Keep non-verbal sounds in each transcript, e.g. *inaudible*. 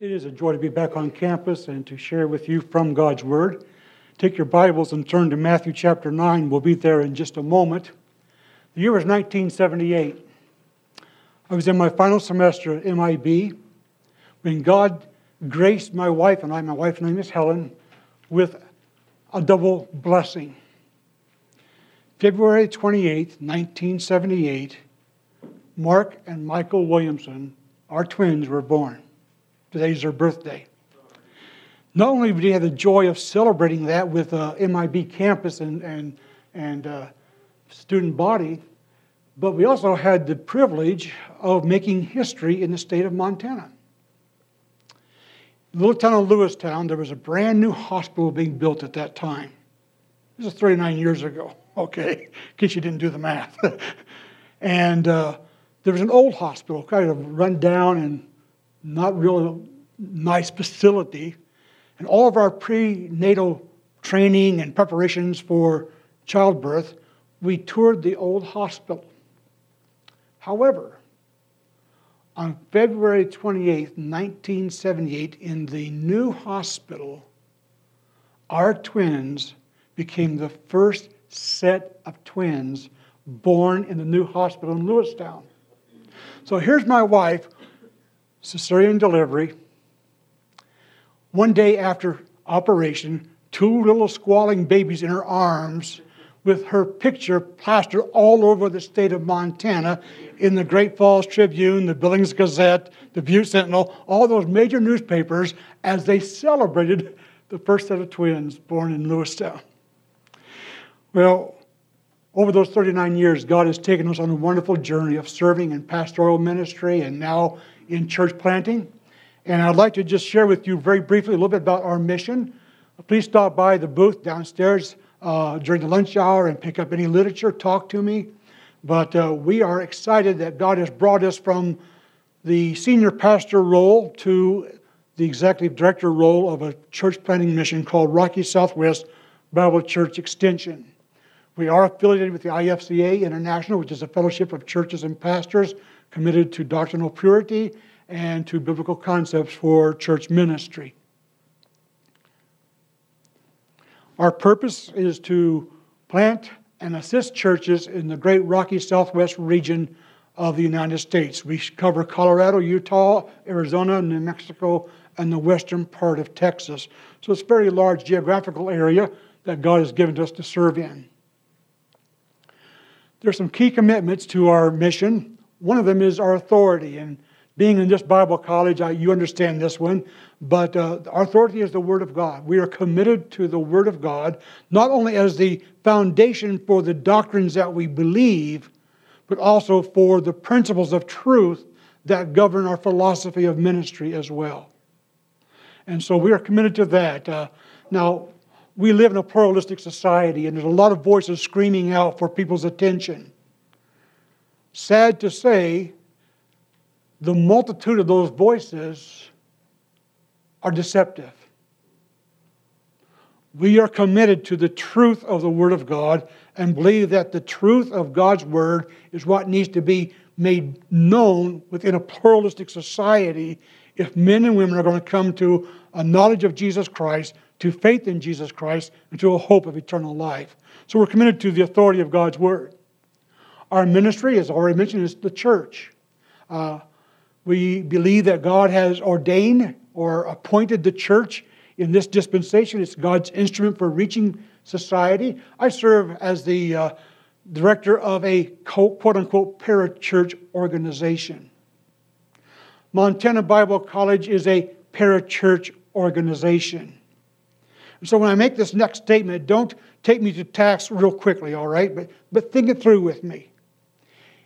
It is a joy to be back on campus and to share with you from God's Word. Take your Bibles and turn to Matthew chapter 9. We'll be there in just a moment. The year was 1978. I was in my final semester at MIB when God graced my wife and I, my wife's name is Helen, with a double blessing. February 28, 1978, Mark and Michael Williamson, our twins, were born. Today's her birthday. Not only did we have the joy of celebrating that with uh, MIB campus and, and, and uh, student body, but we also had the privilege of making history in the state of Montana. little town of Lewistown, there was a brand new hospital being built at that time. This is 39 years ago, okay, in case you didn't do the math. *laughs* and uh, there was an old hospital, kind of run down and not real nice facility. And all of our prenatal training and preparations for childbirth, we toured the old hospital. However, on February 28, 1978, in the new hospital, our twins became the first set of twins born in the new hospital in Lewistown. So here's my wife cesarean delivery. One day after operation, two little squalling babies in her arms with her picture plastered all over the state of Montana in the Great Falls Tribune, the Billings Gazette, the Butte Sentinel, all those major newspapers as they celebrated the first set of twins born in Lewistown. Well, over those 39 years, God has taken us on a wonderful journey of serving in pastoral ministry and now in church planting. And I'd like to just share with you very briefly a little bit about our mission. Please stop by the booth downstairs uh, during the lunch hour and pick up any literature, talk to me. But uh, we are excited that God has brought us from the senior pastor role to the executive director role of a church planting mission called Rocky Southwest Bible Church Extension. We are affiliated with the IFCA International, which is a fellowship of churches and pastors committed to doctrinal purity and to biblical concepts for church ministry. Our purpose is to plant and assist churches in the great Rocky Southwest region of the United States. We cover Colorado, Utah, Arizona, New Mexico, and the western part of Texas. So it's a very large geographical area that God has given us to serve in. There's some key commitments to our mission. One of them is our authority. And being in this Bible college, I, you understand this one. But uh, our authority is the Word of God. We are committed to the Word of God, not only as the foundation for the doctrines that we believe, but also for the principles of truth that govern our philosophy of ministry as well. And so we are committed to that. Uh, now, we live in a pluralistic society, and there's a lot of voices screaming out for people's attention. Sad to say, the multitude of those voices are deceptive. We are committed to the truth of the Word of God and believe that the truth of God's Word is what needs to be made known within a pluralistic society if men and women are going to come to a knowledge of Jesus Christ to faith in Jesus Christ and to a hope of eternal life. So we're committed to the authority of God's Word. Our ministry, as I already mentioned, is the church. Uh, we believe that God has ordained or appointed the church in this dispensation. It's God's instrument for reaching society. I serve as the uh, director of a quote unquote parachurch organization. Montana Bible College is a parachurch organization. So when I make this next statement, don't take me to task real quickly, all right? But, but think it through with me.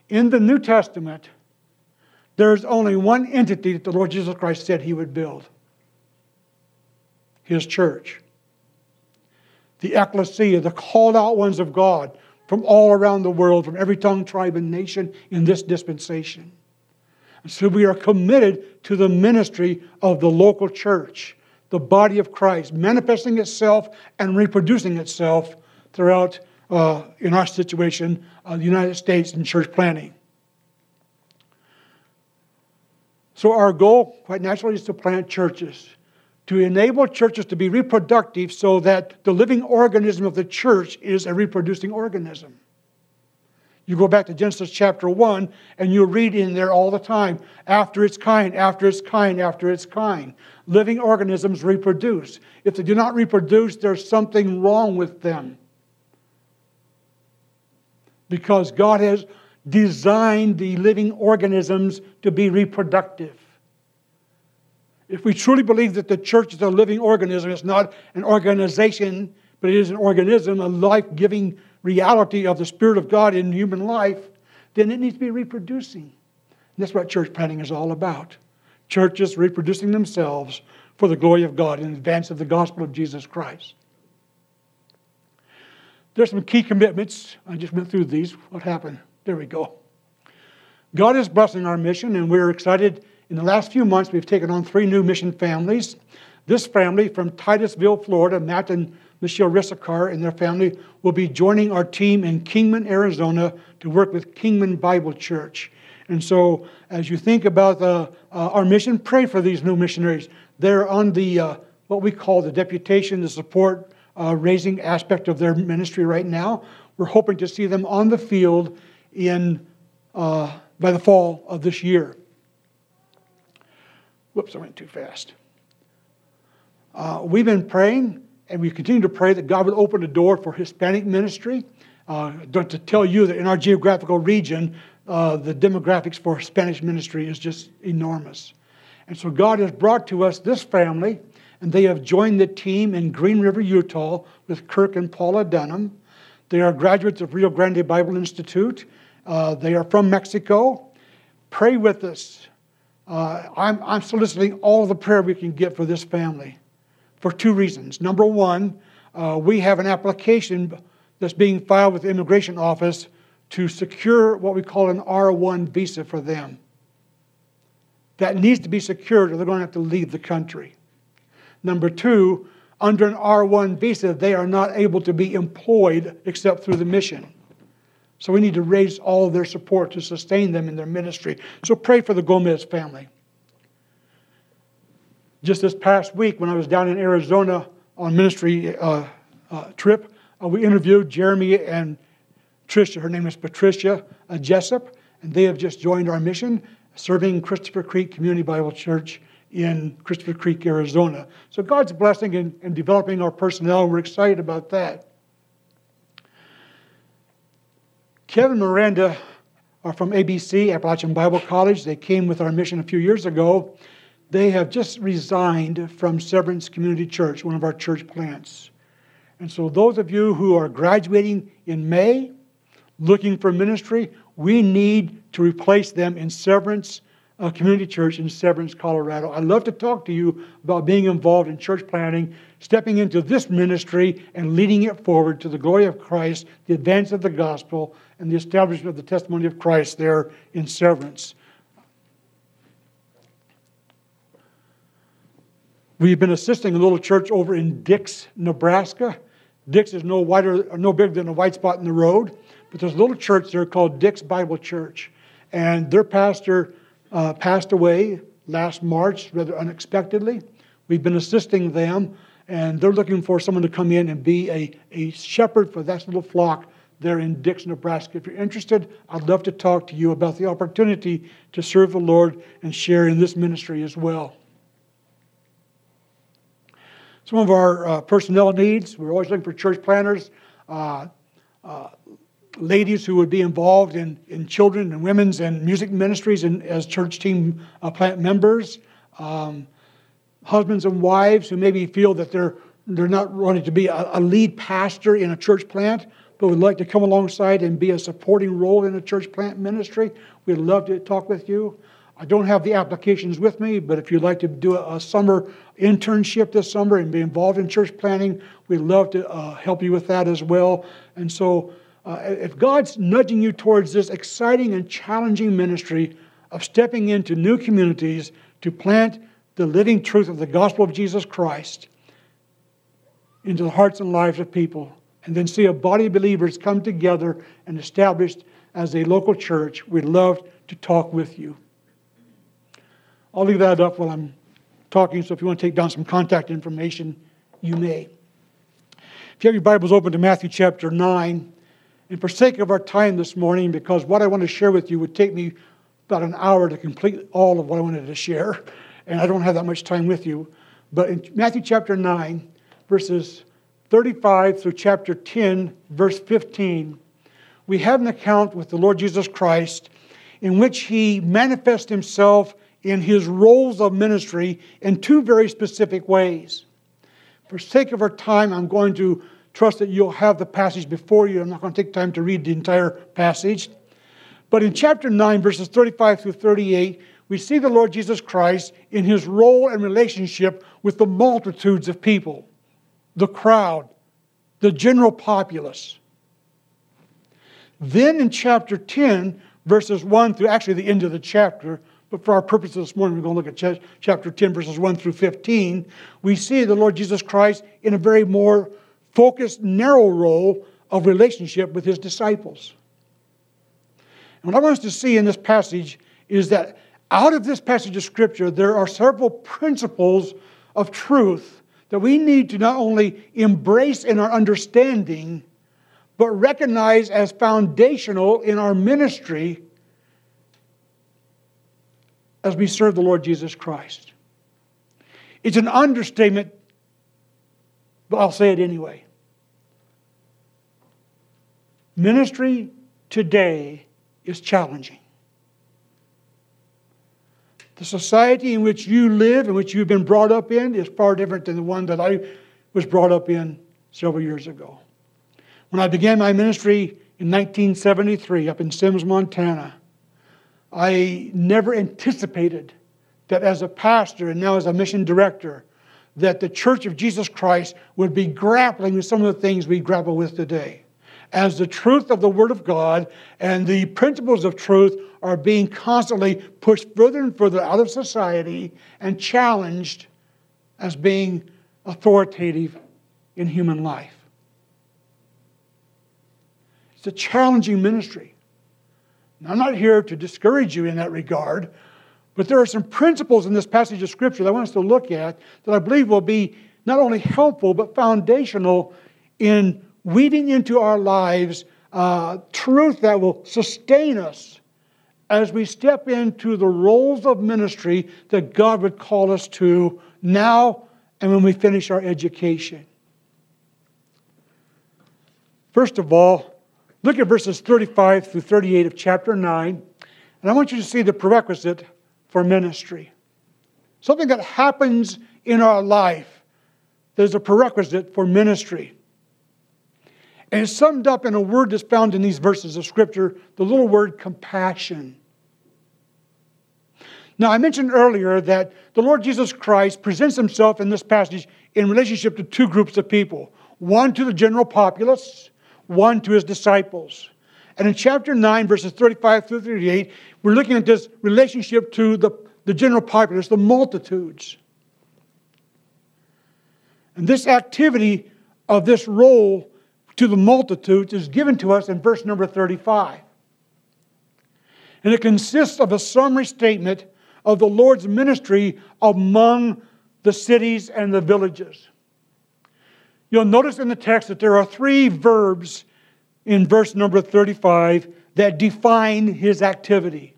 In the New Testament, there's only one entity that the Lord Jesus Christ said he would build his church. The ecclesia, the called out ones of God from all around the world, from every tongue, tribe, and nation in this dispensation. And so we are committed to the ministry of the local church the body of Christ, manifesting itself and reproducing itself throughout, uh, in our situation, uh, the United States and church planting. So, our goal, quite naturally, is to plant churches, to enable churches to be reproductive so that the living organism of the church is a reproducing organism. You go back to Genesis chapter 1, and you read in there all the time after its kind, after its kind, after its kind. Living organisms reproduce. If they do not reproduce, there's something wrong with them. Because God has designed the living organisms to be reproductive. If we truly believe that the church is a living organism, it's not an organization, but it is an organism, a life giving reality of the Spirit of God in human life, then it needs to be reproducing. And that's what church planting is all about. Churches reproducing themselves for the glory of God in advance of the gospel of Jesus Christ. There's some key commitments. I just went through these. What happened? There we go. God is blessing our mission, and we're excited. In the last few months, we've taken on three new mission families. This family from Titusville, Florida, Matt and Michelle Rissakar and their family will be joining our team in Kingman, Arizona to work with Kingman Bible Church. And so, as you think about uh, our mission, pray for these new missionaries. They're on the uh, what we call the deputation, the support uh, raising aspect of their ministry right now. We're hoping to see them on the field in, uh, by the fall of this year. Whoops, I went too fast. Uh, we've been praying, and we continue to pray that God would open a door for Hispanic ministry. Uh, to tell you that in our geographical region, uh, the demographics for Spanish ministry is just enormous. And so God has brought to us this family, and they have joined the team in Green River, Utah, with Kirk and Paula Dunham. They are graduates of Rio Grande Bible Institute, uh, they are from Mexico. Pray with us. Uh, I'm, I'm soliciting all the prayer we can get for this family for two reasons. Number one, uh, we have an application that's being filed with the Immigration Office to secure what we call an R1 visa for them. That needs to be secured or they're going to have to leave the country. Number two, under an R1 visa, they are not able to be employed except through the mission. So we need to raise all of their support to sustain them in their ministry. So pray for the Gomez family. Just this past week, when I was down in Arizona on ministry uh, uh, trip, uh, we interviewed Jeremy and Tricia. Her name is Patricia uh, Jessup, and they have just joined our mission, serving Christopher Creek Community Bible Church in Christopher Creek, Arizona. So God's blessing in, in developing our personnel, we're excited about that. Kevin Miranda are from ABC, Appalachian Bible College. They came with our mission a few years ago. They have just resigned from Severance Community Church, one of our church plants. And so, those of you who are graduating in May, looking for ministry, we need to replace them in Severance uh, Community Church in Severance, Colorado. I'd love to talk to you about being involved in church planting, stepping into this ministry, and leading it forward to the glory of Christ, the advance of the gospel, and the establishment of the testimony of Christ there in Severance. We've been assisting a little church over in Dix, Nebraska. Dix is no wider, no bigger than a white spot in the road, but there's a little church there called Dix Bible Church, and their pastor uh, passed away last March, rather unexpectedly. We've been assisting them, and they're looking for someone to come in and be a, a shepherd for that little flock there in Dix, Nebraska. If you're interested, I'd love to talk to you about the opportunity to serve the Lord and share in this ministry as well. Some of our uh, personnel needs, we're always looking for church planters, uh, uh, ladies who would be involved in, in children and women's and music ministries and as church team uh, plant members, um, husbands and wives who maybe feel that they're, they're not wanting to be a, a lead pastor in a church plant, but would like to come alongside and be a supporting role in a church plant ministry, we'd love to talk with you. I don't have the applications with me, but if you'd like to do a, a summer internship this summer and be involved in church planting, we'd love to uh, help you with that as well. And so, uh, if God's nudging you towards this exciting and challenging ministry of stepping into new communities to plant the living truth of the gospel of Jesus Christ into the hearts and lives of people, and then see a body of believers come together and established as a local church, we'd love to talk with you. I'll leave that up while I'm talking, so if you want to take down some contact information, you may. If you have your Bibles open to Matthew chapter 9, and for sake of our time this morning, because what I want to share with you would take me about an hour to complete all of what I wanted to share, and I don't have that much time with you. But in Matthew chapter 9, verses 35 through chapter 10, verse 15, we have an account with the Lord Jesus Christ in which he manifests himself in his roles of ministry in two very specific ways. For sake of our time, I'm going to trust that you'll have the passage before you. I'm not going to take time to read the entire passage. But in chapter 9, verses 35 through 38, we see the Lord Jesus Christ in his role and relationship with the multitudes of people, the crowd, the general populace. Then in chapter 10, verses 1 through actually the end of the chapter, but for our purposes this morning, we're going to look at chapter 10, verses 1 through 15. We see the Lord Jesus Christ in a very more focused, narrow role of relationship with his disciples. And what I want us to see in this passage is that out of this passage of Scripture, there are several principles of truth that we need to not only embrace in our understanding, but recognize as foundational in our ministry as we serve the Lord Jesus Christ. It's an understatement, but I'll say it anyway. Ministry today is challenging. The society in which you live, in which you've been brought up in, is far different than the one that I was brought up in several years ago. When I began my ministry in 1973 up in Simms, Montana, I never anticipated that as a pastor and now as a mission director, that the Church of Jesus Christ would be grappling with some of the things we grapple with today. As the truth of the Word of God and the principles of truth are being constantly pushed further and further out of society and challenged as being authoritative in human life. It's a challenging ministry. I'm not here to discourage you in that regard, but there are some principles in this passage of Scripture that I want us to look at that I believe will be not only helpful but foundational in weeding into our lives uh, truth that will sustain us as we step into the roles of ministry that God would call us to now and when we finish our education. First of all, look at verses 35 through 38 of chapter 9, and I want you to see the prerequisite for ministry. Something that happens in our life there's a prerequisite for ministry. And it's summed up in a word that's found in these verses of Scripture, the little word compassion. Now, I mentioned earlier that the Lord Jesus Christ presents himself in this passage in relationship to two groups of people one to the general populace, one to his disciples. And in chapter 9, verses 35 through 38, we're looking at this relationship to the, the general populace, the multitudes. And this activity of this role to the multitudes is given to us in verse number 35. And it consists of a summary statement of the Lord's ministry among the cities and the villages. You'll notice in the text that there are three verbs in verse number 35 that define his activity.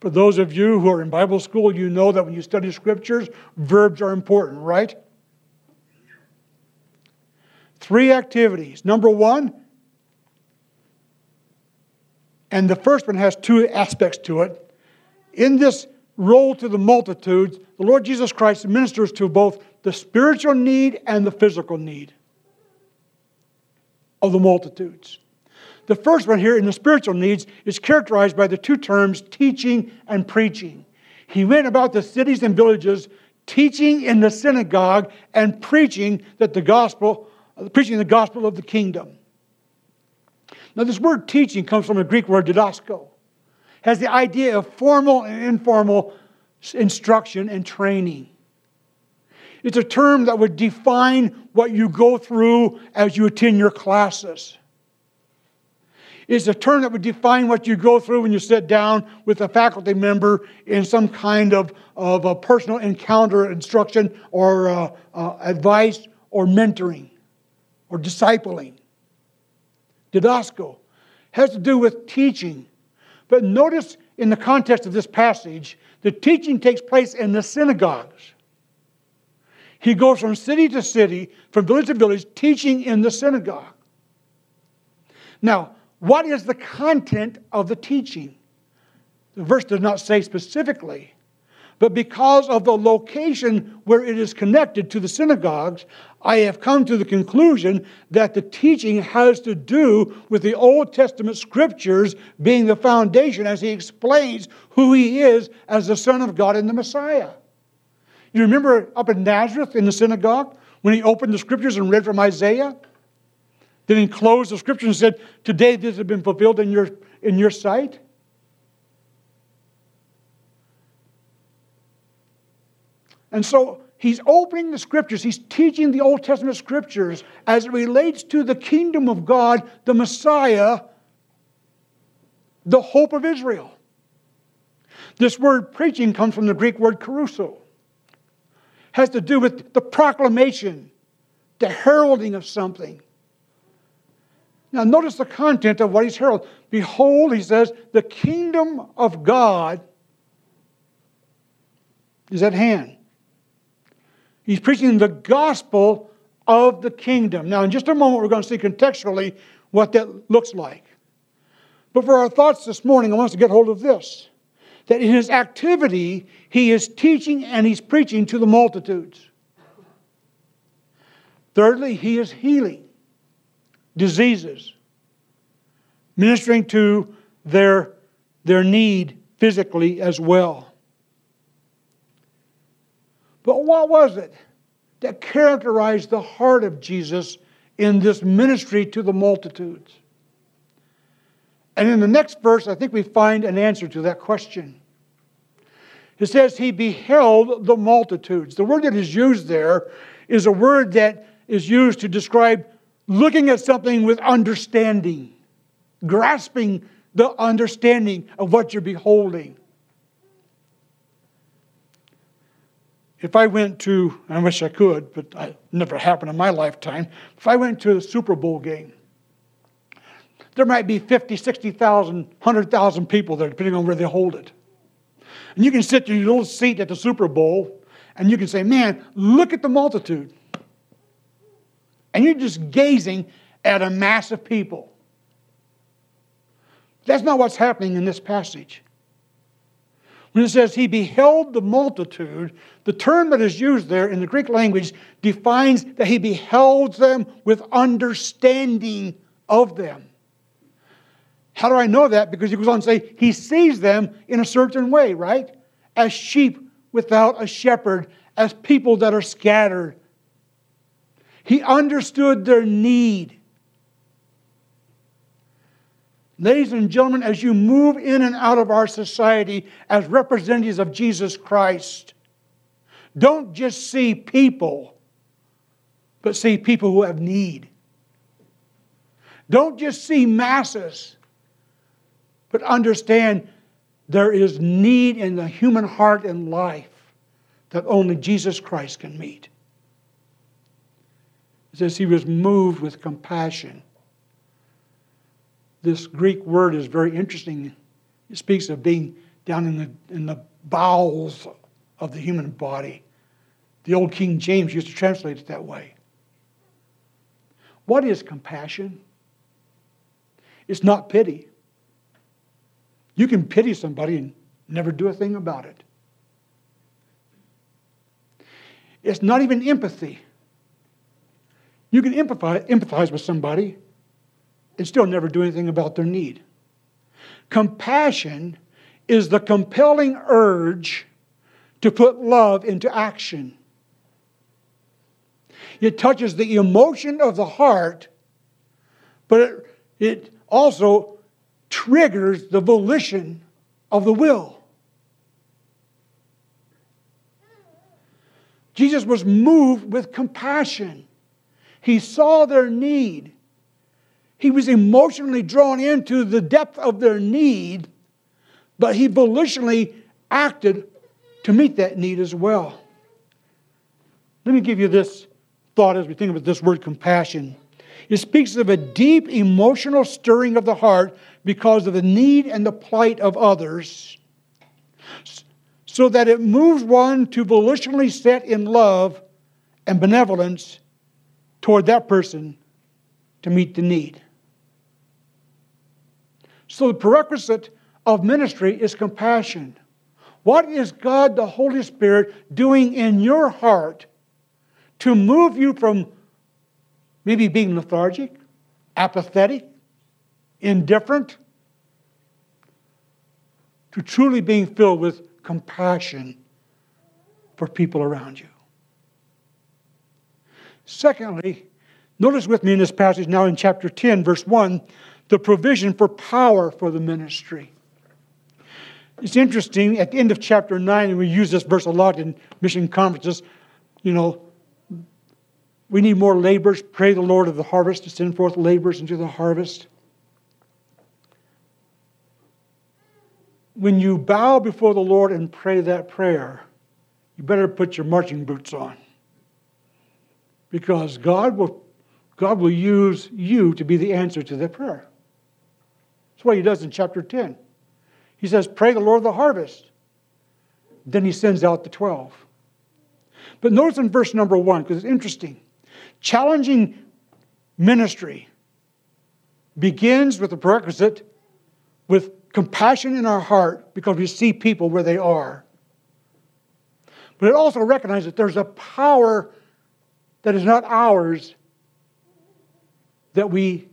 For those of you who are in Bible school, you know that when you study scriptures, verbs are important, right? Three activities. Number one, and the first one has two aspects to it. In this role to the multitudes, the Lord Jesus Christ ministers to both the spiritual need and the physical need of the multitudes. The first one here in the spiritual needs is characterized by the two terms teaching and preaching. He went about the cities and villages teaching in the synagogue and preaching that the gospel preaching the gospel of the kingdom. Now, this word teaching comes from a Greek word didasko, has the idea of formal and informal instruction and training. It's a term that would define what you go through as you attend your classes. It's a term that would define what you go through when you sit down with a faculty member in some kind of, of a personal encounter, instruction, or uh, uh, advice, or mentoring, or discipling. Didasko has to do with teaching. But notice in the context of this passage, the teaching takes place in the synagogues. He goes from city to city, from village to village, teaching in the synagogue. Now, what is the content of the teaching? The verse does not say specifically, but because of the location where it is connected to the synagogues, I have come to the conclusion that the teaching has to do with the Old Testament scriptures being the foundation as he explains who he is as the Son of God and the Messiah. You remember up in Nazareth in the synagogue when he opened the scriptures and read from Isaiah? Then he closed the scripture and said, Today this has been fulfilled in your, in your sight. And so he's opening the scriptures, he's teaching the Old Testament scriptures as it relates to the kingdom of God, the Messiah, the hope of Israel. This word preaching comes from the Greek word kerusso. Has to do with the proclamation, the heralding of something. Now, notice the content of what he's heralding. Behold, he says, the kingdom of God is at hand. He's preaching the gospel of the kingdom. Now, in just a moment, we're going to see contextually what that looks like. But for our thoughts this morning, I want us to get hold of this that in his activity, he is teaching and he's preaching to the multitudes. Thirdly, he is healing diseases, ministering to their, their need physically as well. But what was it that characterized the heart of Jesus in this ministry to the multitudes? And in the next verse, I think we find an answer to that question. It says, He beheld the multitudes. The word that is used there is a word that is used to describe looking at something with understanding, grasping the understanding of what you're beholding. If I went to, I wish I could, but it never happened in my lifetime. If I went to a Super Bowl game, there might be 50, 60,000, 100,000 people there, depending on where they hold it. And you can sit in your little seat at the Super Bowl and you can say, Man, look at the multitude and you're just gazing at a mass of people. That's not what's happening in this passage. When it says he beheld the multitude, the term that is used there in the Greek language defines that he beheld them with understanding of them. How do I know that? Because he goes on to say he sees them in a certain way, right? As sheep without a shepherd, as people that are scattered, he understood their need. Ladies and gentlemen, as you move in and out of our society as representatives of Jesus Christ, don't just see people, but see people who have need. Don't just see masses, but understand there is need in the human heart and life that only Jesus Christ can meet. It says he was moved with compassion. This Greek word is very interesting. It speaks of being down in the, in the bowels of the human body. The old King James used to translate it that way. What is compassion? It's not pity. You can pity somebody and never do a thing about it. It's not even empathy. You can empathize, empathize with somebody and still never do anything about their need. Compassion is the compelling urge to put love into action. It touches the emotion of the heart, but it, it also triggers the volition of the will. Jesus was moved with compassion. He saw their need. He was emotionally drawn into the depth of their need, but he volitionally acted to meet that need as well. Let me give you this thought as we think about this word compassion. It speaks of a deep emotional stirring of the heart because of the need and the plight of others, so that it moves one to volitionally set in love and benevolence toward that person to meet the need. So, the prerequisite of ministry is compassion. What is God the Holy Spirit doing in your heart to move you from maybe being lethargic, apathetic, indifferent, to truly being filled with compassion for people around you. Secondly, notice with me in this passage now in chapter 10, verse 1, the provision for power for the ministry. It's interesting, at the end of chapter 9, and we use this verse a lot in mission conferences, you know, we need more laborers. Pray the Lord of the harvest to send forth laborers into the harvest. When you bow before the Lord and pray that prayer, you better put your marching boots on. Because God will, God will use you to be the answer to that prayer. That's what he does in chapter 10. He says, Pray the Lord of the harvest. Then he sends out the 12. But notice in verse number 1, because it's interesting. Challenging ministry begins with the prerequisite with compassion in our heart because we see people where they are. But it also recognizes that there's a power that is not ours that we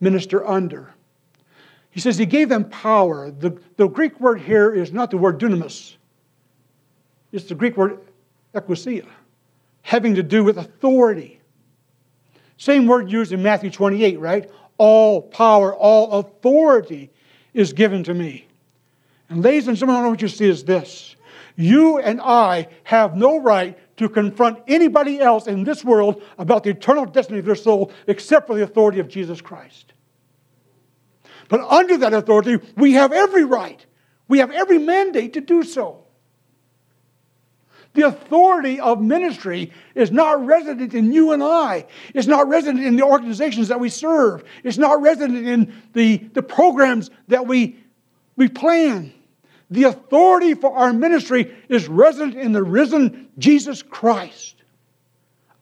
minister under. He says he gave them power. The, the Greek word here is not the word dunamis, it's the Greek word exousia, having to do with authority. Same word used in Matthew 28, right? All power, all authority is given to me. And ladies and gentlemen, what you see is this. You and I have no right to confront anybody else in this world about the eternal destiny of their soul except for the authority of Jesus Christ. But under that authority, we have every right, we have every mandate to do so. The authority of ministry is not resident in you and I. It's not resident in the organizations that we serve. It's not resident in the, the programs that we, we plan. The authority for our ministry is resident in the risen Jesus Christ.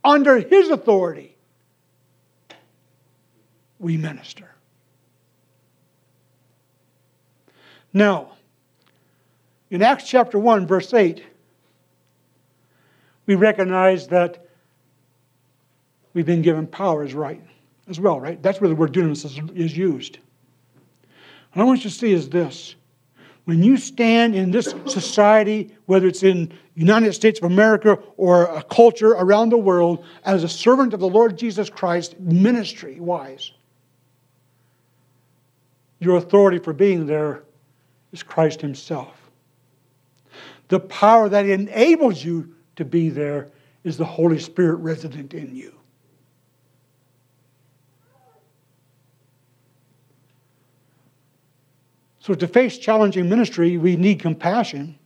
Under his authority, we minister. Now, in Acts chapter 1, verse 8, we recognize that we've been given power as right as well, right? That's where the word dunamis is, is used. What I want you to see is this. When you stand in this society, whether it's in United States of America or a culture around the world, as a servant of the Lord Jesus Christ, ministry wise, your authority for being there is Christ Himself. The power that enables you to be there is the Holy Spirit resident in you. So, to face challenging ministry, we need compassion.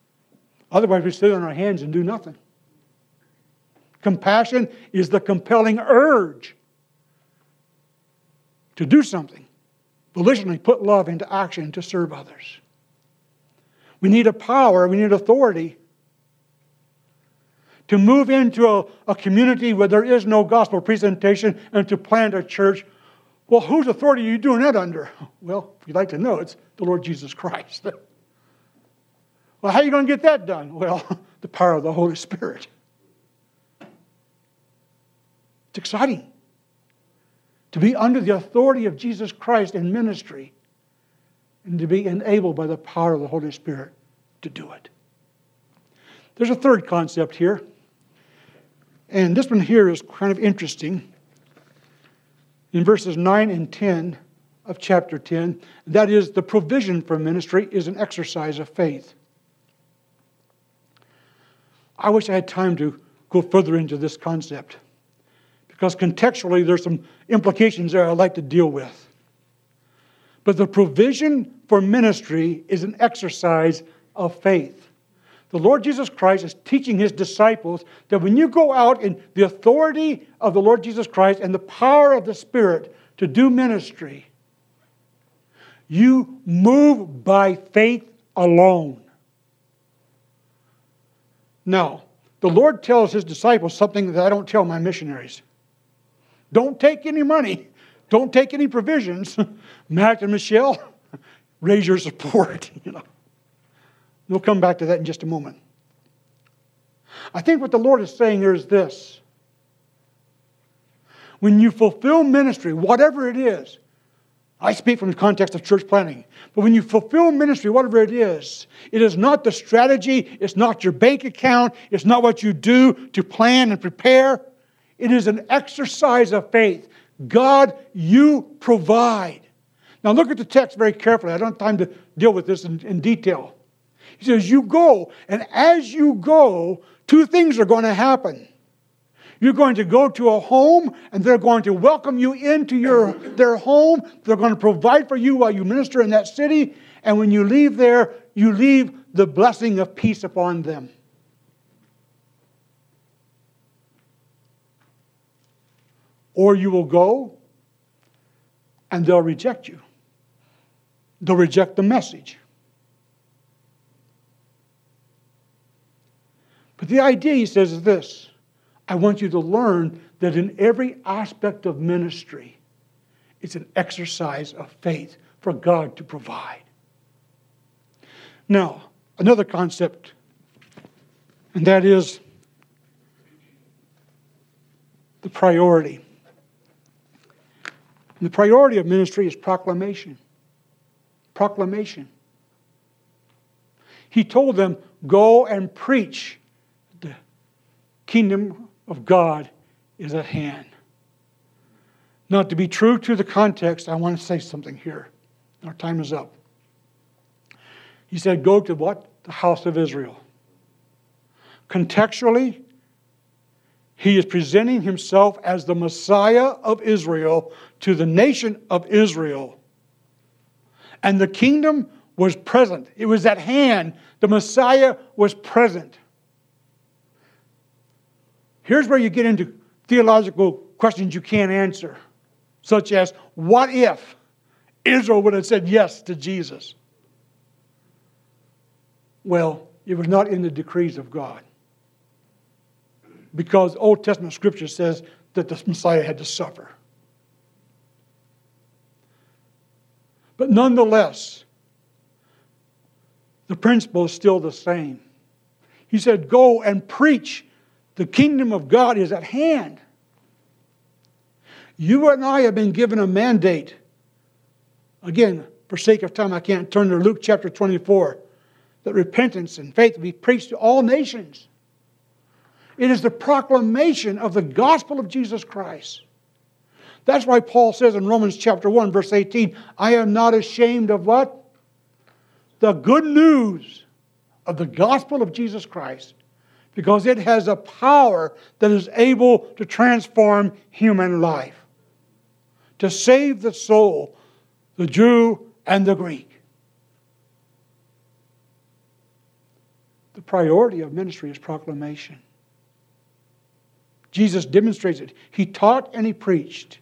Otherwise, we sit on our hands and do nothing. Compassion is the compelling urge to do something, volitionally put love into action to serve others. We need a power, we need authority to move into a, a community where there is no gospel presentation and to plant a church. Well, whose authority are you doing that under? Well, if you'd like to know, it's the Lord Jesus Christ. *laughs* well, how are you going to get that done? Well, *laughs* the power of the Holy Spirit. It's exciting to be under the authority of Jesus Christ in ministry and to be enabled by the power of the Holy Spirit to do it. There's a third concept here. And this one here is kind of interesting. In verses 9 and 10 of chapter 10, that is, the provision for ministry is an exercise of faith. I wish I had time to go further into this concept because contextually there's some implications there I'd like to deal with. But the provision for ministry is an exercise of faith. The Lord Jesus Christ is teaching his disciples that when you go out in the authority of the Lord Jesus Christ and the power of the Spirit to do ministry, you move by faith alone. Now, the Lord tells his disciples something that I don't tell my missionaries. Don't take any money. Don't take any provisions. *laughs* Matt and Michelle, *laughs* raise your support. *laughs* You know. We'll come back to that in just a moment. I think what the Lord is saying here is this. When you fulfill ministry, whatever it is, I speak from the context of church planting. But when you fulfill ministry, whatever it is, it is not the strategy, it's not your bank account, it's not what you do to plan and prepare. It is an exercise of faith. God, you provide. Now look at the text very carefully. I don't have time to deal with this in, in detail. He says, You go, and as you go, two things are going to happen. You're going to go to a home and they're going to welcome you into your, their home. They're going to provide for you while you minister in that city. And when you leave there, you leave the blessing of peace upon them. Or you will go and they'll reject you. They'll reject the message. But the idea, he says, is this I want you to learn that in every aspect of ministry, it's an exercise of faith for God to provide. Now, another concept, and that is the priority. And the priority of ministry is proclamation. Proclamation. He told them, Go and preach the kingdom of God is at hand. Now, to be true to the context, I want to say something here. Our time is up. He said, Go to what? The house of Israel. Contextually, he is presenting himself as the Messiah of Israel to the nation of Israel. And the kingdom was present, it was at hand. The Messiah was present. Here's where you get into theological questions you can't answer, such as what if Israel would have said yes to Jesus? Well, it was not in the decrees of God. Because Old Testament scripture says that the Messiah had to suffer. But nonetheless, the principle is still the same. He said, Go and preach the kingdom of God is at hand. You and I have been given a mandate. Again, for sake of time, I can't turn to Luke chapter 24. That repentance and faith be preached to all nations. It is the proclamation of the gospel of Jesus Christ. That's why Paul says in Romans chapter 1, verse 18, I am not ashamed of what? The good news of the gospel of Jesus Christ because it has a power that is able to transform human life, to save the soul, the Jew and the Greek. The priority of ministry is proclamation. Jesus demonstrates it. He taught and he preached.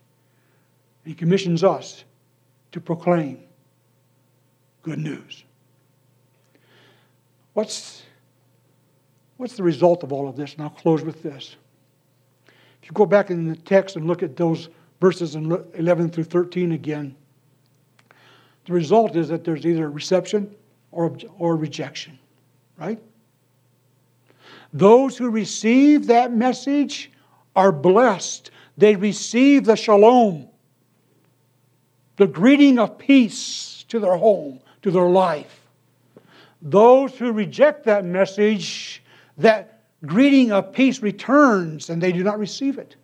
He commissions us to proclaim good news. What's What's the result of all of this? And I'll close with this. If you go back in the text and look at those verses in 11 through 13 again, the result is that there's either reception or, or rejection, right? Those who receive that message are blessed. They receive the shalom, the greeting of peace to their home, to their life. Those who reject that message that greeting of peace returns and they do not receive it.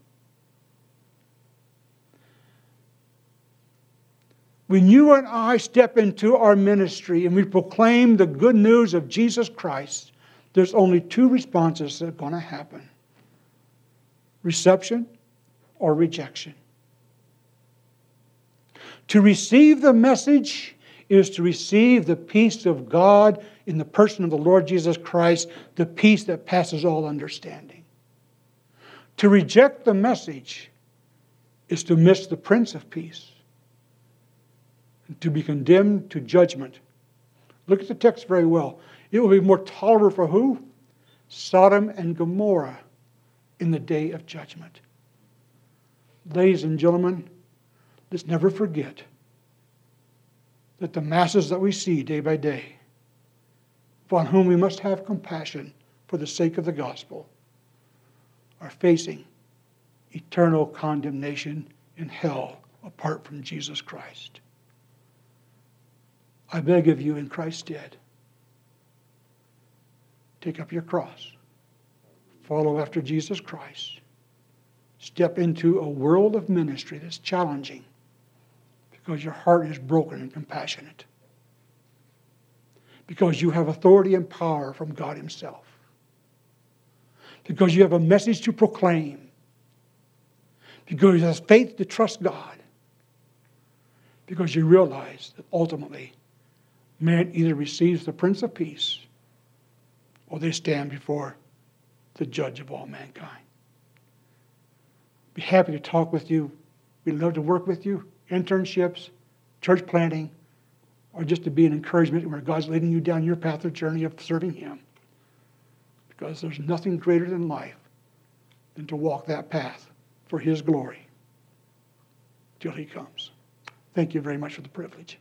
When you and I step into our ministry and we proclaim the good news of Jesus Christ, there's only two responses that are going to happen reception or rejection. To receive the message is to receive the peace of God in the person of the Lord Jesus Christ, the peace that passes all understanding. To reject the message is to miss the Prince of Peace, and to be condemned to judgment. Look at the text very well. It will be more tolerable for who? Sodom and Gomorrah in the day of judgment. Ladies and gentlemen, let's never forget that the masses that we see day by day, upon whom we must have compassion for the sake of the gospel, are facing eternal condemnation in hell apart from Jesus Christ. I beg of you in Christ's stead, take up your cross, follow after Jesus Christ, step into a world of ministry that's challenging because your heart is broken and compassionate. Because you have authority and power from God Himself. Because you have a message to proclaim. Because you have faith to trust God. Because you realize that ultimately, man either receives the Prince of Peace or they stand before the judge of all mankind. Be happy to talk with you. We'd love to work with you internships, church planting, or just to be an encouragement where God's leading you down your path or journey of serving Him. Because there's nothing greater than life than to walk that path for His glory till He comes. Thank you very much for the privilege.